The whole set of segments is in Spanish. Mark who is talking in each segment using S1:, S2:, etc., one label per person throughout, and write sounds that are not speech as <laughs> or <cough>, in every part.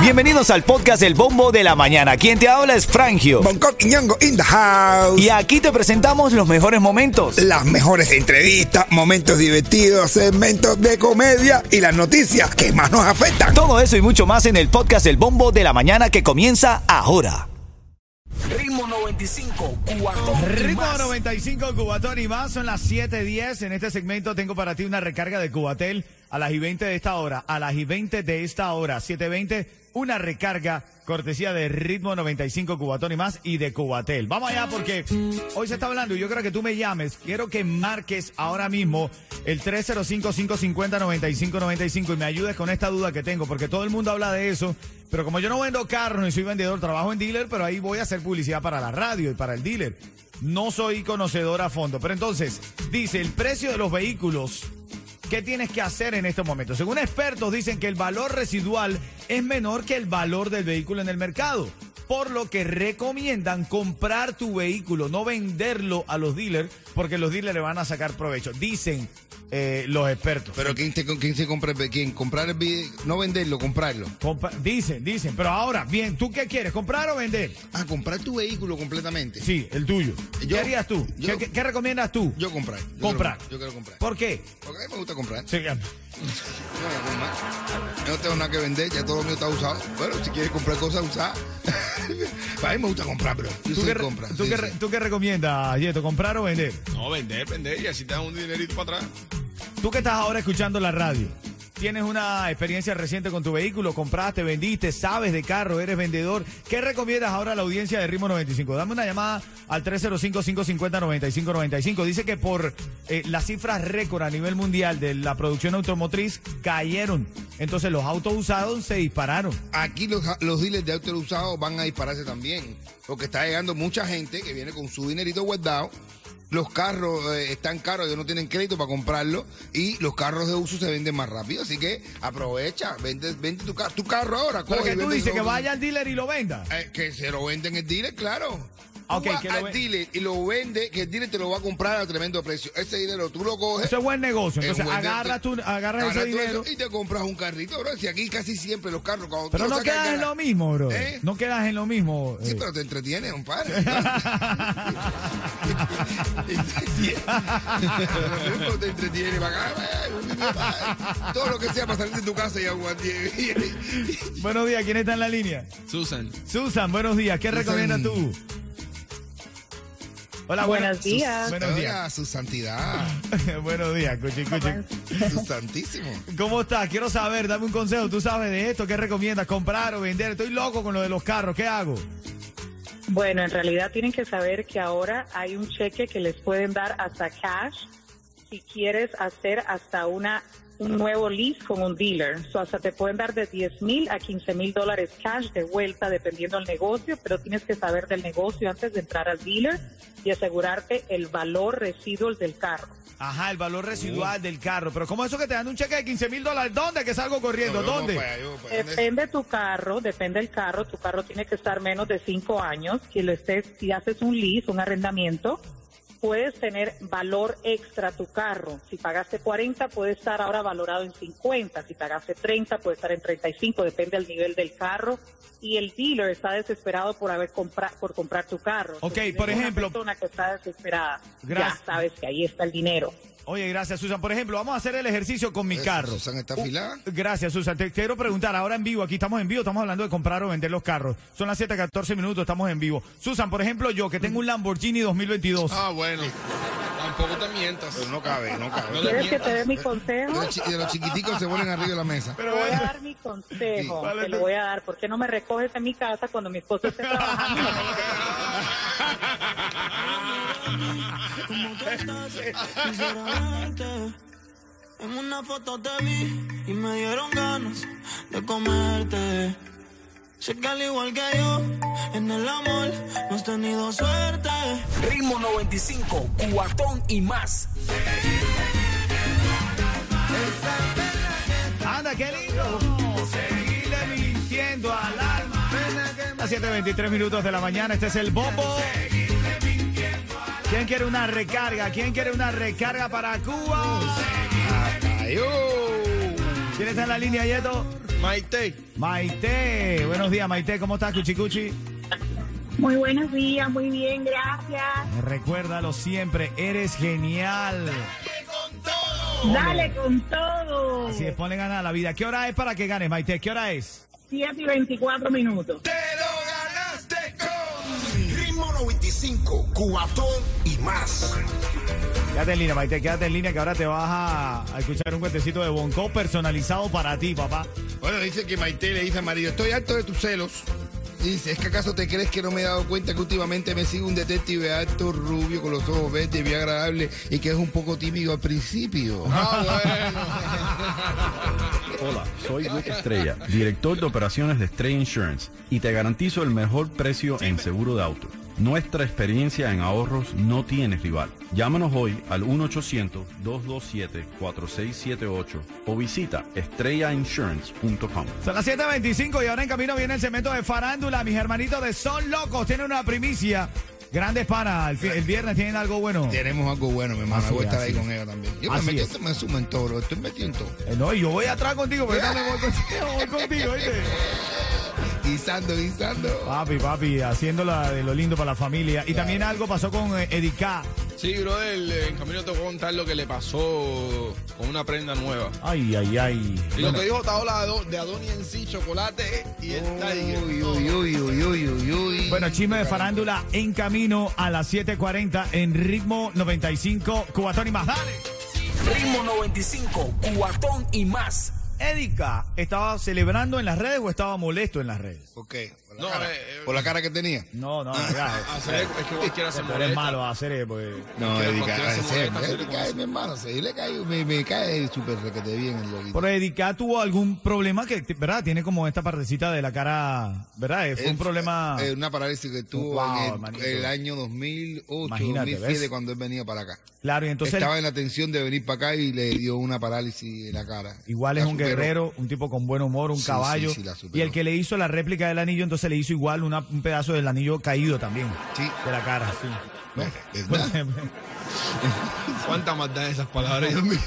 S1: Bienvenidos al podcast El Bombo de la Mañana. Quien te habla es Frangio.
S2: Bangkok y Ñongo in the house.
S1: Y aquí te presentamos los mejores momentos.
S2: Las mejores entrevistas, momentos divertidos, segmentos de comedia y las noticias que más nos afectan.
S1: Todo eso y mucho más en el podcast El Bombo de la Mañana que comienza ahora.
S3: Ritmo 95, Cubatón y
S4: Ritmo
S3: más.
S4: 95 Cubatón y más, son las 7.10. En este segmento tengo para ti una recarga de Cubatel a las y 20 de esta hora. A las y 20 de esta hora, 7.20, una recarga cortesía de Ritmo 95 Cubatón y más y de Cubatel. Vamos allá porque hoy se está hablando y yo creo que tú me llames. Quiero que marques ahora mismo el 305-550-9595 y me ayudes con esta duda que tengo porque todo el mundo habla de eso. Pero como yo no vendo carros ni soy vendedor, trabajo en dealer, pero ahí voy a hacer publicidad para la radio y para el dealer. No soy conocedor a fondo. Pero entonces, dice, el precio de los vehículos ¿Qué tienes que hacer en estos momentos? Según expertos dicen que el valor residual es menor que el valor del vehículo en el mercado, por lo que recomiendan comprar tu vehículo, no venderlo a los dealers, porque los dealers le van a sacar provecho. Dicen eh, los expertos.
S5: Pero ¿quién, te, quién se compra, el- quién comprar el vi- no venderlo, comprarlo?
S4: Compa- dicen, dicen. Pero ahora, bien, ¿tú qué quieres? ¿Comprar o vender?
S5: Ah, comprar tu vehículo completamente.
S4: Sí, el tuyo. ¿Qué
S5: Yo-
S4: harías tú?
S5: yo-
S4: ¿Qué, qué- qué recomiendas tú?
S5: Yo comprar. Yo
S4: comprar.
S5: Quiero, yo quiero comprar.
S4: ¿Por qué?
S5: Porque a mí me gusta comprar.
S4: Sí,
S5: Yo no, tengo nada que vender, ya todo lo mío está usado. Bueno, si quieres comprar cosas usadas. <laughs> a mí me gusta comprar, bro. Yo
S4: ¿Tú, qué,
S5: compra.
S4: tú
S5: sí,
S4: qué
S5: sí.
S4: re- tú qué recomiendas, Yeto? ¿Comprar o vender?
S6: No, vender, vender y así te dan un dinerito para atrás.
S4: Tú que estás ahora escuchando la radio, tienes una experiencia reciente con tu vehículo, compraste, vendiste, sabes de carro, eres vendedor. ¿Qué recomiendas ahora a la audiencia de Ritmo 95? Dame una llamada al 305-550-9595. Dice que por eh, las cifras récord a nivel mundial de la producción automotriz cayeron. Entonces los autos usados se dispararon.
S5: Aquí los, los dealers de autos usados van a dispararse también. Porque está llegando mucha gente que viene con su dinerito guardado. Los carros eh, están caros, ellos no tienen crédito para comprarlo. Y los carros de uso se venden más rápido. Así que aprovecha, vende, vende tu, carro tu carro ahora.
S4: Pero
S5: coge y
S4: que tú dices que vaya al dealer y lo venda.
S5: Eh, que se lo venden el dealer, claro. Tú vas
S4: que lo
S5: al dealer y lo vende, que el dealer te lo va a comprar a tremendo precio. Ese dinero tú lo coges.
S4: Eso es buen negocio.
S5: es
S4: Entonces
S5: buen
S4: agarras,
S5: dinero.
S4: tú, agarras ese dinero.
S5: y te compras un carrito, bro. Si aquí casi siempre los carros, cuando
S4: Pero no quedas en lo mismo, bro.
S5: ¿Eh?
S4: No quedas en lo mismo.
S5: Sí,
S4: eh.
S5: pero te entretiene, compadre. Pero <laughs> te entretiene para acá. eh, Todo lo que sea para salir de tu casa y aguantar.
S4: Buenos días, ¿quién está en la línea?
S6: Susan.
S4: Susan, buenos días. ¿Qué
S5: Susan.
S4: recomiendas tú? Hola,
S7: Buenos
S4: buenos-
S7: días.
S4: Buenos días.
S5: Su santidad. <laughs>
S4: buenos días, cuchi, cuchi.
S5: Su santísimo.
S4: ¿Cómo estás? Quiero saber, dame un consejo. ¿Tú sabes de esto? ¿Qué recomiendas? ¿Comprar o vender? Estoy loco con lo de los carros. ¿Qué hago?
S7: Bueno, en realidad tienen que saber que ahora hay un cheque que les pueden dar hasta cash si quieres hacer hasta una un nuevo lease con un dealer. So, hasta te pueden dar de 10 mil a 15 mil dólares cash de vuelta dependiendo del negocio, pero tienes que saber del negocio antes de entrar al dealer y asegurarte el valor residual del carro.
S4: Ajá, el valor residual del carro. Pero ¿cómo eso que te dan un cheque de 15 mil dólares? ¿Dónde que salgo corriendo?
S5: Yo voy
S4: ¿Dónde?
S5: yo allá.
S7: Depende tu carro, depende del carro. Tu carro tiene que estar menos de cinco años. Si lo estés, si haces un lease, un arrendamiento, puedes tener valor extra tu carro. Si pagaste 40, puede estar ahora valorado en 50. Si pagaste 30, puede estar en 35. Depende del nivel del carro. Y el dealer está desesperado por haber compra- por comprar tu carro.
S4: Ok,
S7: Si
S4: por ejemplo-
S7: Una persona que está desesperada.
S4: Gracias.
S7: Ya sabes que ahí está el dinero.
S4: Oye, gracias, Susan. Por ejemplo, vamos a hacer el ejercicio con mi
S5: Eso,
S4: carro.
S5: Susan está afilada.
S4: Gracias, Susan. Te quiero preguntar, ahora en vivo, aquí estamos en vivo, estamos hablando de comprar o vender los carros. Son las 7:14 minutos, estamos en vivo. Susan, por ejemplo, yo que tengo un Lamborghini 2022.
S6: Ah, bueno. Tampoco te mientas.
S5: Pero no cabe, no cabe.
S6: No
S7: ¿Quieres que te dé mi
S5: De
S7: consejo?
S5: los, de los chiquiticos se ponen arriba de la mesa.
S7: Te voy a dar mi consejo,
S4: ¿Cuál es
S7: te lo voy a dar. ¿Por qué no me recoges en mi casa cuando mi esposo esté trabajando? <laughs> <laughs> <laughs> tengo que-
S8: Quisiera verte. En una foto te vi y me dieron ganas de comerte. Sé que al igual que yo, en el amor no has tenido suerte.
S3: Ritmo 95, Cubatón y más.
S4: Anda, qué lindo. Seguirle mintiendo al alma. A 7.23 minutos de la mañana, este es el Bombo. ¿Quién quiere una recarga? ¿Quién quiere una recarga para Cuba?
S5: Oh.
S4: ¿Quién está en la línea, Yeto?
S6: Maite.
S4: Maite, buenos días, Maite, ¿cómo estás, Cuchicuchi?
S9: Muy buenos días, muy bien, gracias.
S4: Recuérdalo siempre, eres genial.
S9: Dale con todo.
S4: Así es, ponle ganas a la vida. ¿Qué hora es para que ganes, Maite? ¿Qué hora es?
S9: 7 y 24 minutos.
S2: ¡Te lo ganaste con
S3: Ritmo 95, cuatón y más.
S4: Quédate en línea, Maite, quédate en línea que ahora te vas a, a escuchar un cuentecito de Bonco personalizado para ti, papá.
S5: Bueno, dice que Maite le dice a marido, estoy harto de tus celos. Dice, ¿es que acaso te crees que no me he dado cuenta que últimamente me sigue un detective alto, rubio, con los ojos verdes, bien agradable y que es un poco tímido al principio?
S10: Hola, soy Rick Estrella, director de operaciones de Estrella Insurance y te garantizo el mejor precio en seguro de auto. Nuestra experiencia en ahorros no tiene rival. Llámanos hoy al 1-800-227-4678 o visita estrellainsurance.com.
S4: Son las 7.25 y ahora en camino viene el cemento de farándula. Mis hermanitos de Son Locos tienen una primicia. Grandes panas, el, el viernes tienen algo bueno.
S5: Tenemos algo bueno, mi hermano.
S4: Así
S5: voy a estar
S4: es,
S5: ahí con ella también. Yo me metí
S4: es.
S5: me sumo en todo, estoy metido en todo.
S4: Eh, no, yo voy atrás contigo, pero yo también voy <laughs> contigo, voy contigo, ¿oíste?
S5: Guisando, guisando.
S4: Papi, papi, haciéndola de lo lindo para la familia. Y también algo pasó con eh, Edika.
S6: Sí, brother, en camino te voy a contar lo que le pasó con una prenda nueva.
S4: Ay, ay, ay.
S6: Y lo que dijo Taola de Ado- de Adoni en sí, chocolate y está ahí.
S5: Uy, uy, uy, uy, uy, uy, uy.
S4: Bueno, chisme de farándula en camino a las 7.40 en ritmo 95, Cubatón y más. Dale.
S3: Ritmo 95, cuatón y más.
S4: Edika, ¿estaba celebrando en las redes o estaba molesto en las redes?
S5: ¿Por qué? ¿Por la,
S6: No,
S5: cara?
S6: eh, eh,
S5: ¿Por la cara que tenía?
S4: No, no, ya.
S6: Hacer- es que cualquiera se
S4: Tú eres
S6: molesta.
S4: malo a hacer pues.
S5: No,
S6: se molesta,
S5: cae,
S6: eso.
S5: mi hermano, sí, le cae, me, me cae súper requete bien el loguito.
S4: Pero Edika tuvo algún problema que, ¿verdad? Tiene como esta partecita de la cara, ¿verdad? Fue un problema.
S5: eh, una parálisis que tuvo
S4: Wow,
S5: en el, el año 2008,
S4: Imagínate,
S5: 2007,
S4: ¿ves?
S5: cuando él venía para acá.
S4: claro, y entonces
S5: Estaba en la tensión de venir para acá y le dio una parálisis en la cara.
S4: igual es un
S5: superó.
S4: guerrero, un tipo con buen humor, un
S5: Sí,
S4: caballo.
S5: sí, sí, la superó.
S4: y el que le hizo la réplica del anillo, entonces le hizo igual una- un pedazo del anillo caído también.
S5: Sí.
S4: De la cara, sí.
S5: Bueno, ¿verdad? <laughs>
S6: ¿Cuánta maldad esas palabras, Dios mío?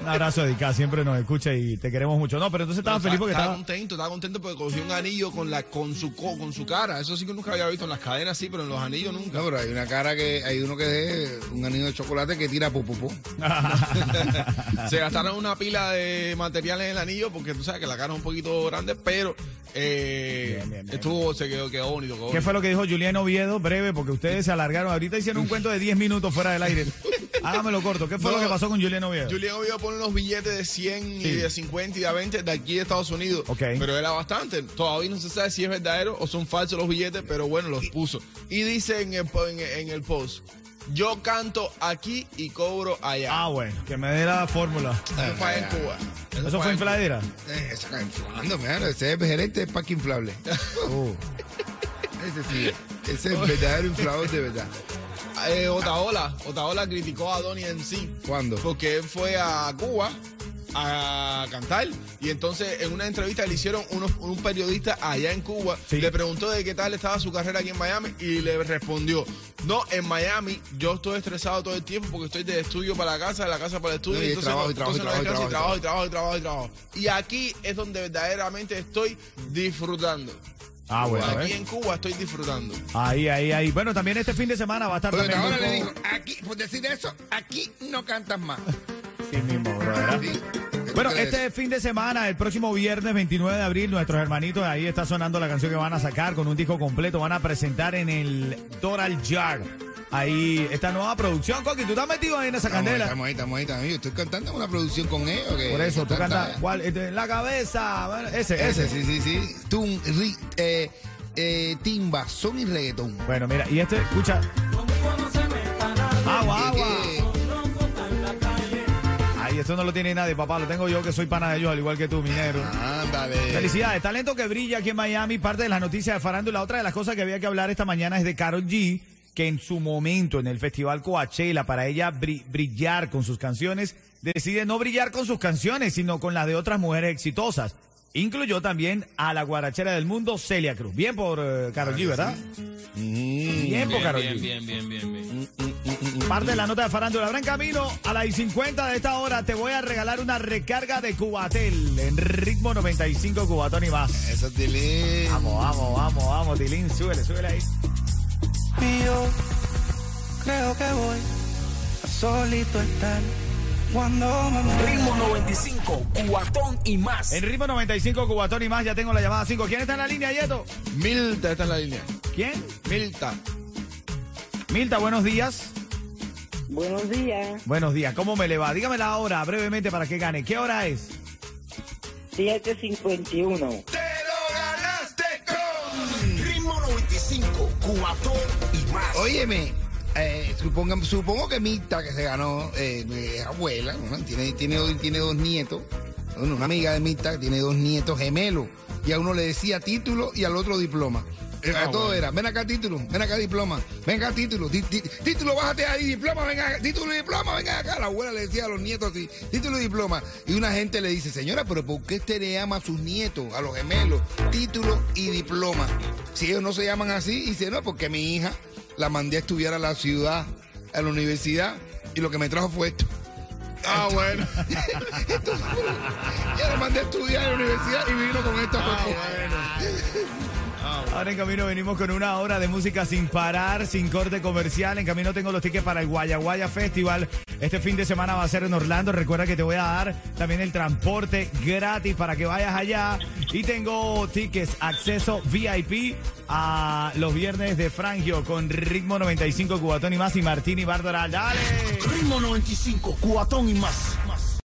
S4: un abrazo, Edika, siempre nos escucha y te queremos mucho. No, pero entonces estaba feliz porque
S6: estaba
S4: estaba.
S6: contento, estaba contento porque cogió un anillo con la con su co- con su cara. Eso sí que nunca había visto en las cadenas, sí, pero en los anillos nunca.
S5: No, pero hay una cara que, hay uno que es un anillo de chocolate que tira popopó. <laughs>
S6: Se gastaron una pila de material en el anillo porque tú sabes que la cara es un poquito grande, pero eh,
S4: Bien, bien, bien.
S6: estuvo, se quedó, quedó bonito. quedó
S4: ¿Qué
S6: bonito.
S4: fue lo que dijo Julián Oviedo? Breve, porque ustedes se alargaron. Ahorita hicieron un <laughs> cuento de 10 minutos fuera del aire. <laughs> Hágamelo corto. ¿Qué fue
S6: No,
S4: lo que pasó con Julián Oviedo?
S6: Julián Oviedo pone unos billetes de 100
S4: Sí.
S6: y de 50 y de 20 de aquí de Estados Unidos.
S4: Ok.
S6: Pero era bastante. Todavía no se sabe si es verdadero o son falsos los billetes, pero bueno, los puso. Y dice en el, en, en el post, yo canto aquí y cobro allá.
S4: Ah, bueno, que me dé la fórmula.
S6: Eso fue en Cuba.
S4: ¿Eso fue infladera?
S5: Eh, esa cara inflando, mira, ese es gerente de parque inflable.
S4: Uh. <laughs>
S5: Ese sí, ese es verdadero inflador de verdad.
S6: Eh, Otaola, Otaola criticó a Donnie en sí.
S5: ¿Cuándo?
S6: Porque él fue a Cuba a cantar y entonces en una entrevista le hicieron unos, un periodista allá en Cuba
S4: Sí.
S6: le preguntó de qué tal estaba su carrera aquí en Miami y le respondió no en Miami yo estoy estresado todo el tiempo porque estoy de estudio para la casa de la casa para el estudio
S5: y trabajo y trabajo y trabajo y trabajo
S6: y aquí es donde verdaderamente estoy disfrutando
S4: Ah, bueno,
S6: aquí en Cuba estoy disfrutando
S4: Ahí, ahí, ahí. Bueno, también este fin de semana va a estar
S5: Pero
S4: también.
S5: ahora le dijo, aquí, por decir eso, aquí no cantas más.
S4: Sí mismo, ¿verdad?
S5: Sí. ¿Qué
S4: Bueno, este fin de semana, el próximo viernes 29 de abril, nuestros hermanitos, ahí está sonando la canción que van a sacar con un disco completo. Van a presentar en el Doral Jar. Ahí esta nueva producción. Coqui, tú estás metido ahí en esa
S5: Estamos ahí,
S4: candela.
S5: estamos ahí, estamos ahí, estamos ahí. Estoy cantando una producción con ellos. que-
S4: Por eso, tú cantas.
S5: canta-
S4: ¿Cuál? Este, En la cabeza. bueno, ese,
S5: Ese,
S4: ese.
S5: sí, sí, sí. Tun, ri- eh, eh, timba, son y reggaetón.
S4: Bueno, mira, y este, escucha. Agua, agua.
S5: Eh,
S4: Ay, esto no lo tiene nadie, papá. Lo tengo yo que soy pana de ellos, al igual que tú, minero.
S5: ándale.
S4: Felicidades, talento que brilla aquí en Miami, parte de las noticias de farándula. Otra de las cosas que había que hablar esta mañana es de Karol G, que en su momento en el Festival Coachella, para ella bri- brillar con sus canciones, decide no brillar con sus canciones, sino con las de otras mujeres exitosas. Incluyó también a la guarachera del mundo, Celia Cruz. Bien por eh, Karol G, ¿verdad? Bien por Karol G.
S11: bien, bien, bien, bien.
S4: Parte de la nota de farándula. Habrá en camino a las 50 de esta hora. Te voy a regalar una recarga de Cubatel en ritmo 95 Cubatón y más.
S5: Eso es Tilín.
S4: Vamos, vamos, vamos, vamos, Tilín. Súbele, súbele ahí.
S8: Y yo creo que voy a solito estar cuando me.
S3: Ritmo 95, cuatón y más.
S4: En ritmo 95 Cubatón y más. Ya tengo la llamada 5. ¿Quién está en la línea, Yeto?
S6: Milta está en la línea.
S4: ¿Quién?
S6: Milta.
S4: Milta, buenos días.
S9: Buenos días.
S4: Buenos días. ¿Cómo me le va? Dígame la hora brevemente para que gane. ¿Qué hora es?
S9: 751.
S3: Ritmo 95, cuatón y más.
S5: Óyeme, eh, suponga- supongo que Mita, que se ganó, eh, es abuela, ¿no? tiene, tiene, dos- tiene dos nietos, bueno, una amiga de Mita que tiene dos nietos gemelos, y a uno le decía título y al otro diploma. Eh, a todo era, ven acá título, ven acá diploma, ven acá título, título, bájate ahí, diploma, venga título y diploma, venga acá. La abuela le decía a los nietos así, título y diploma. Y una gente le dice, señora, pero ¿por qué usted le llama a sus nietos, a los gemelos, título y diploma? Si ellos no se llaman así, y dice, no, porque mi hija la mandé a estudiar a la ciudad, a la universidad, y lo que me trajo fue esto.
S6: Ah, bueno. <laughs>
S5: Ya la mandé a estudiar a la universidad y vino con esto.
S4: Ahora en camino venimos con una hora de música sin parar, sin corte comercial. En camino tengo los tickets para el Guayaguaya Festival. Este fin de semana va a ser en Orlando. Recuerda que te voy a dar también el transporte gratis para que vayas allá. Y tengo tickets, acceso VIP a los viernes de Frangio con ritmo 95 Cubatón y más y Martini Bárbara. ¡Dale!
S3: Ritmo 95, cuatón y más.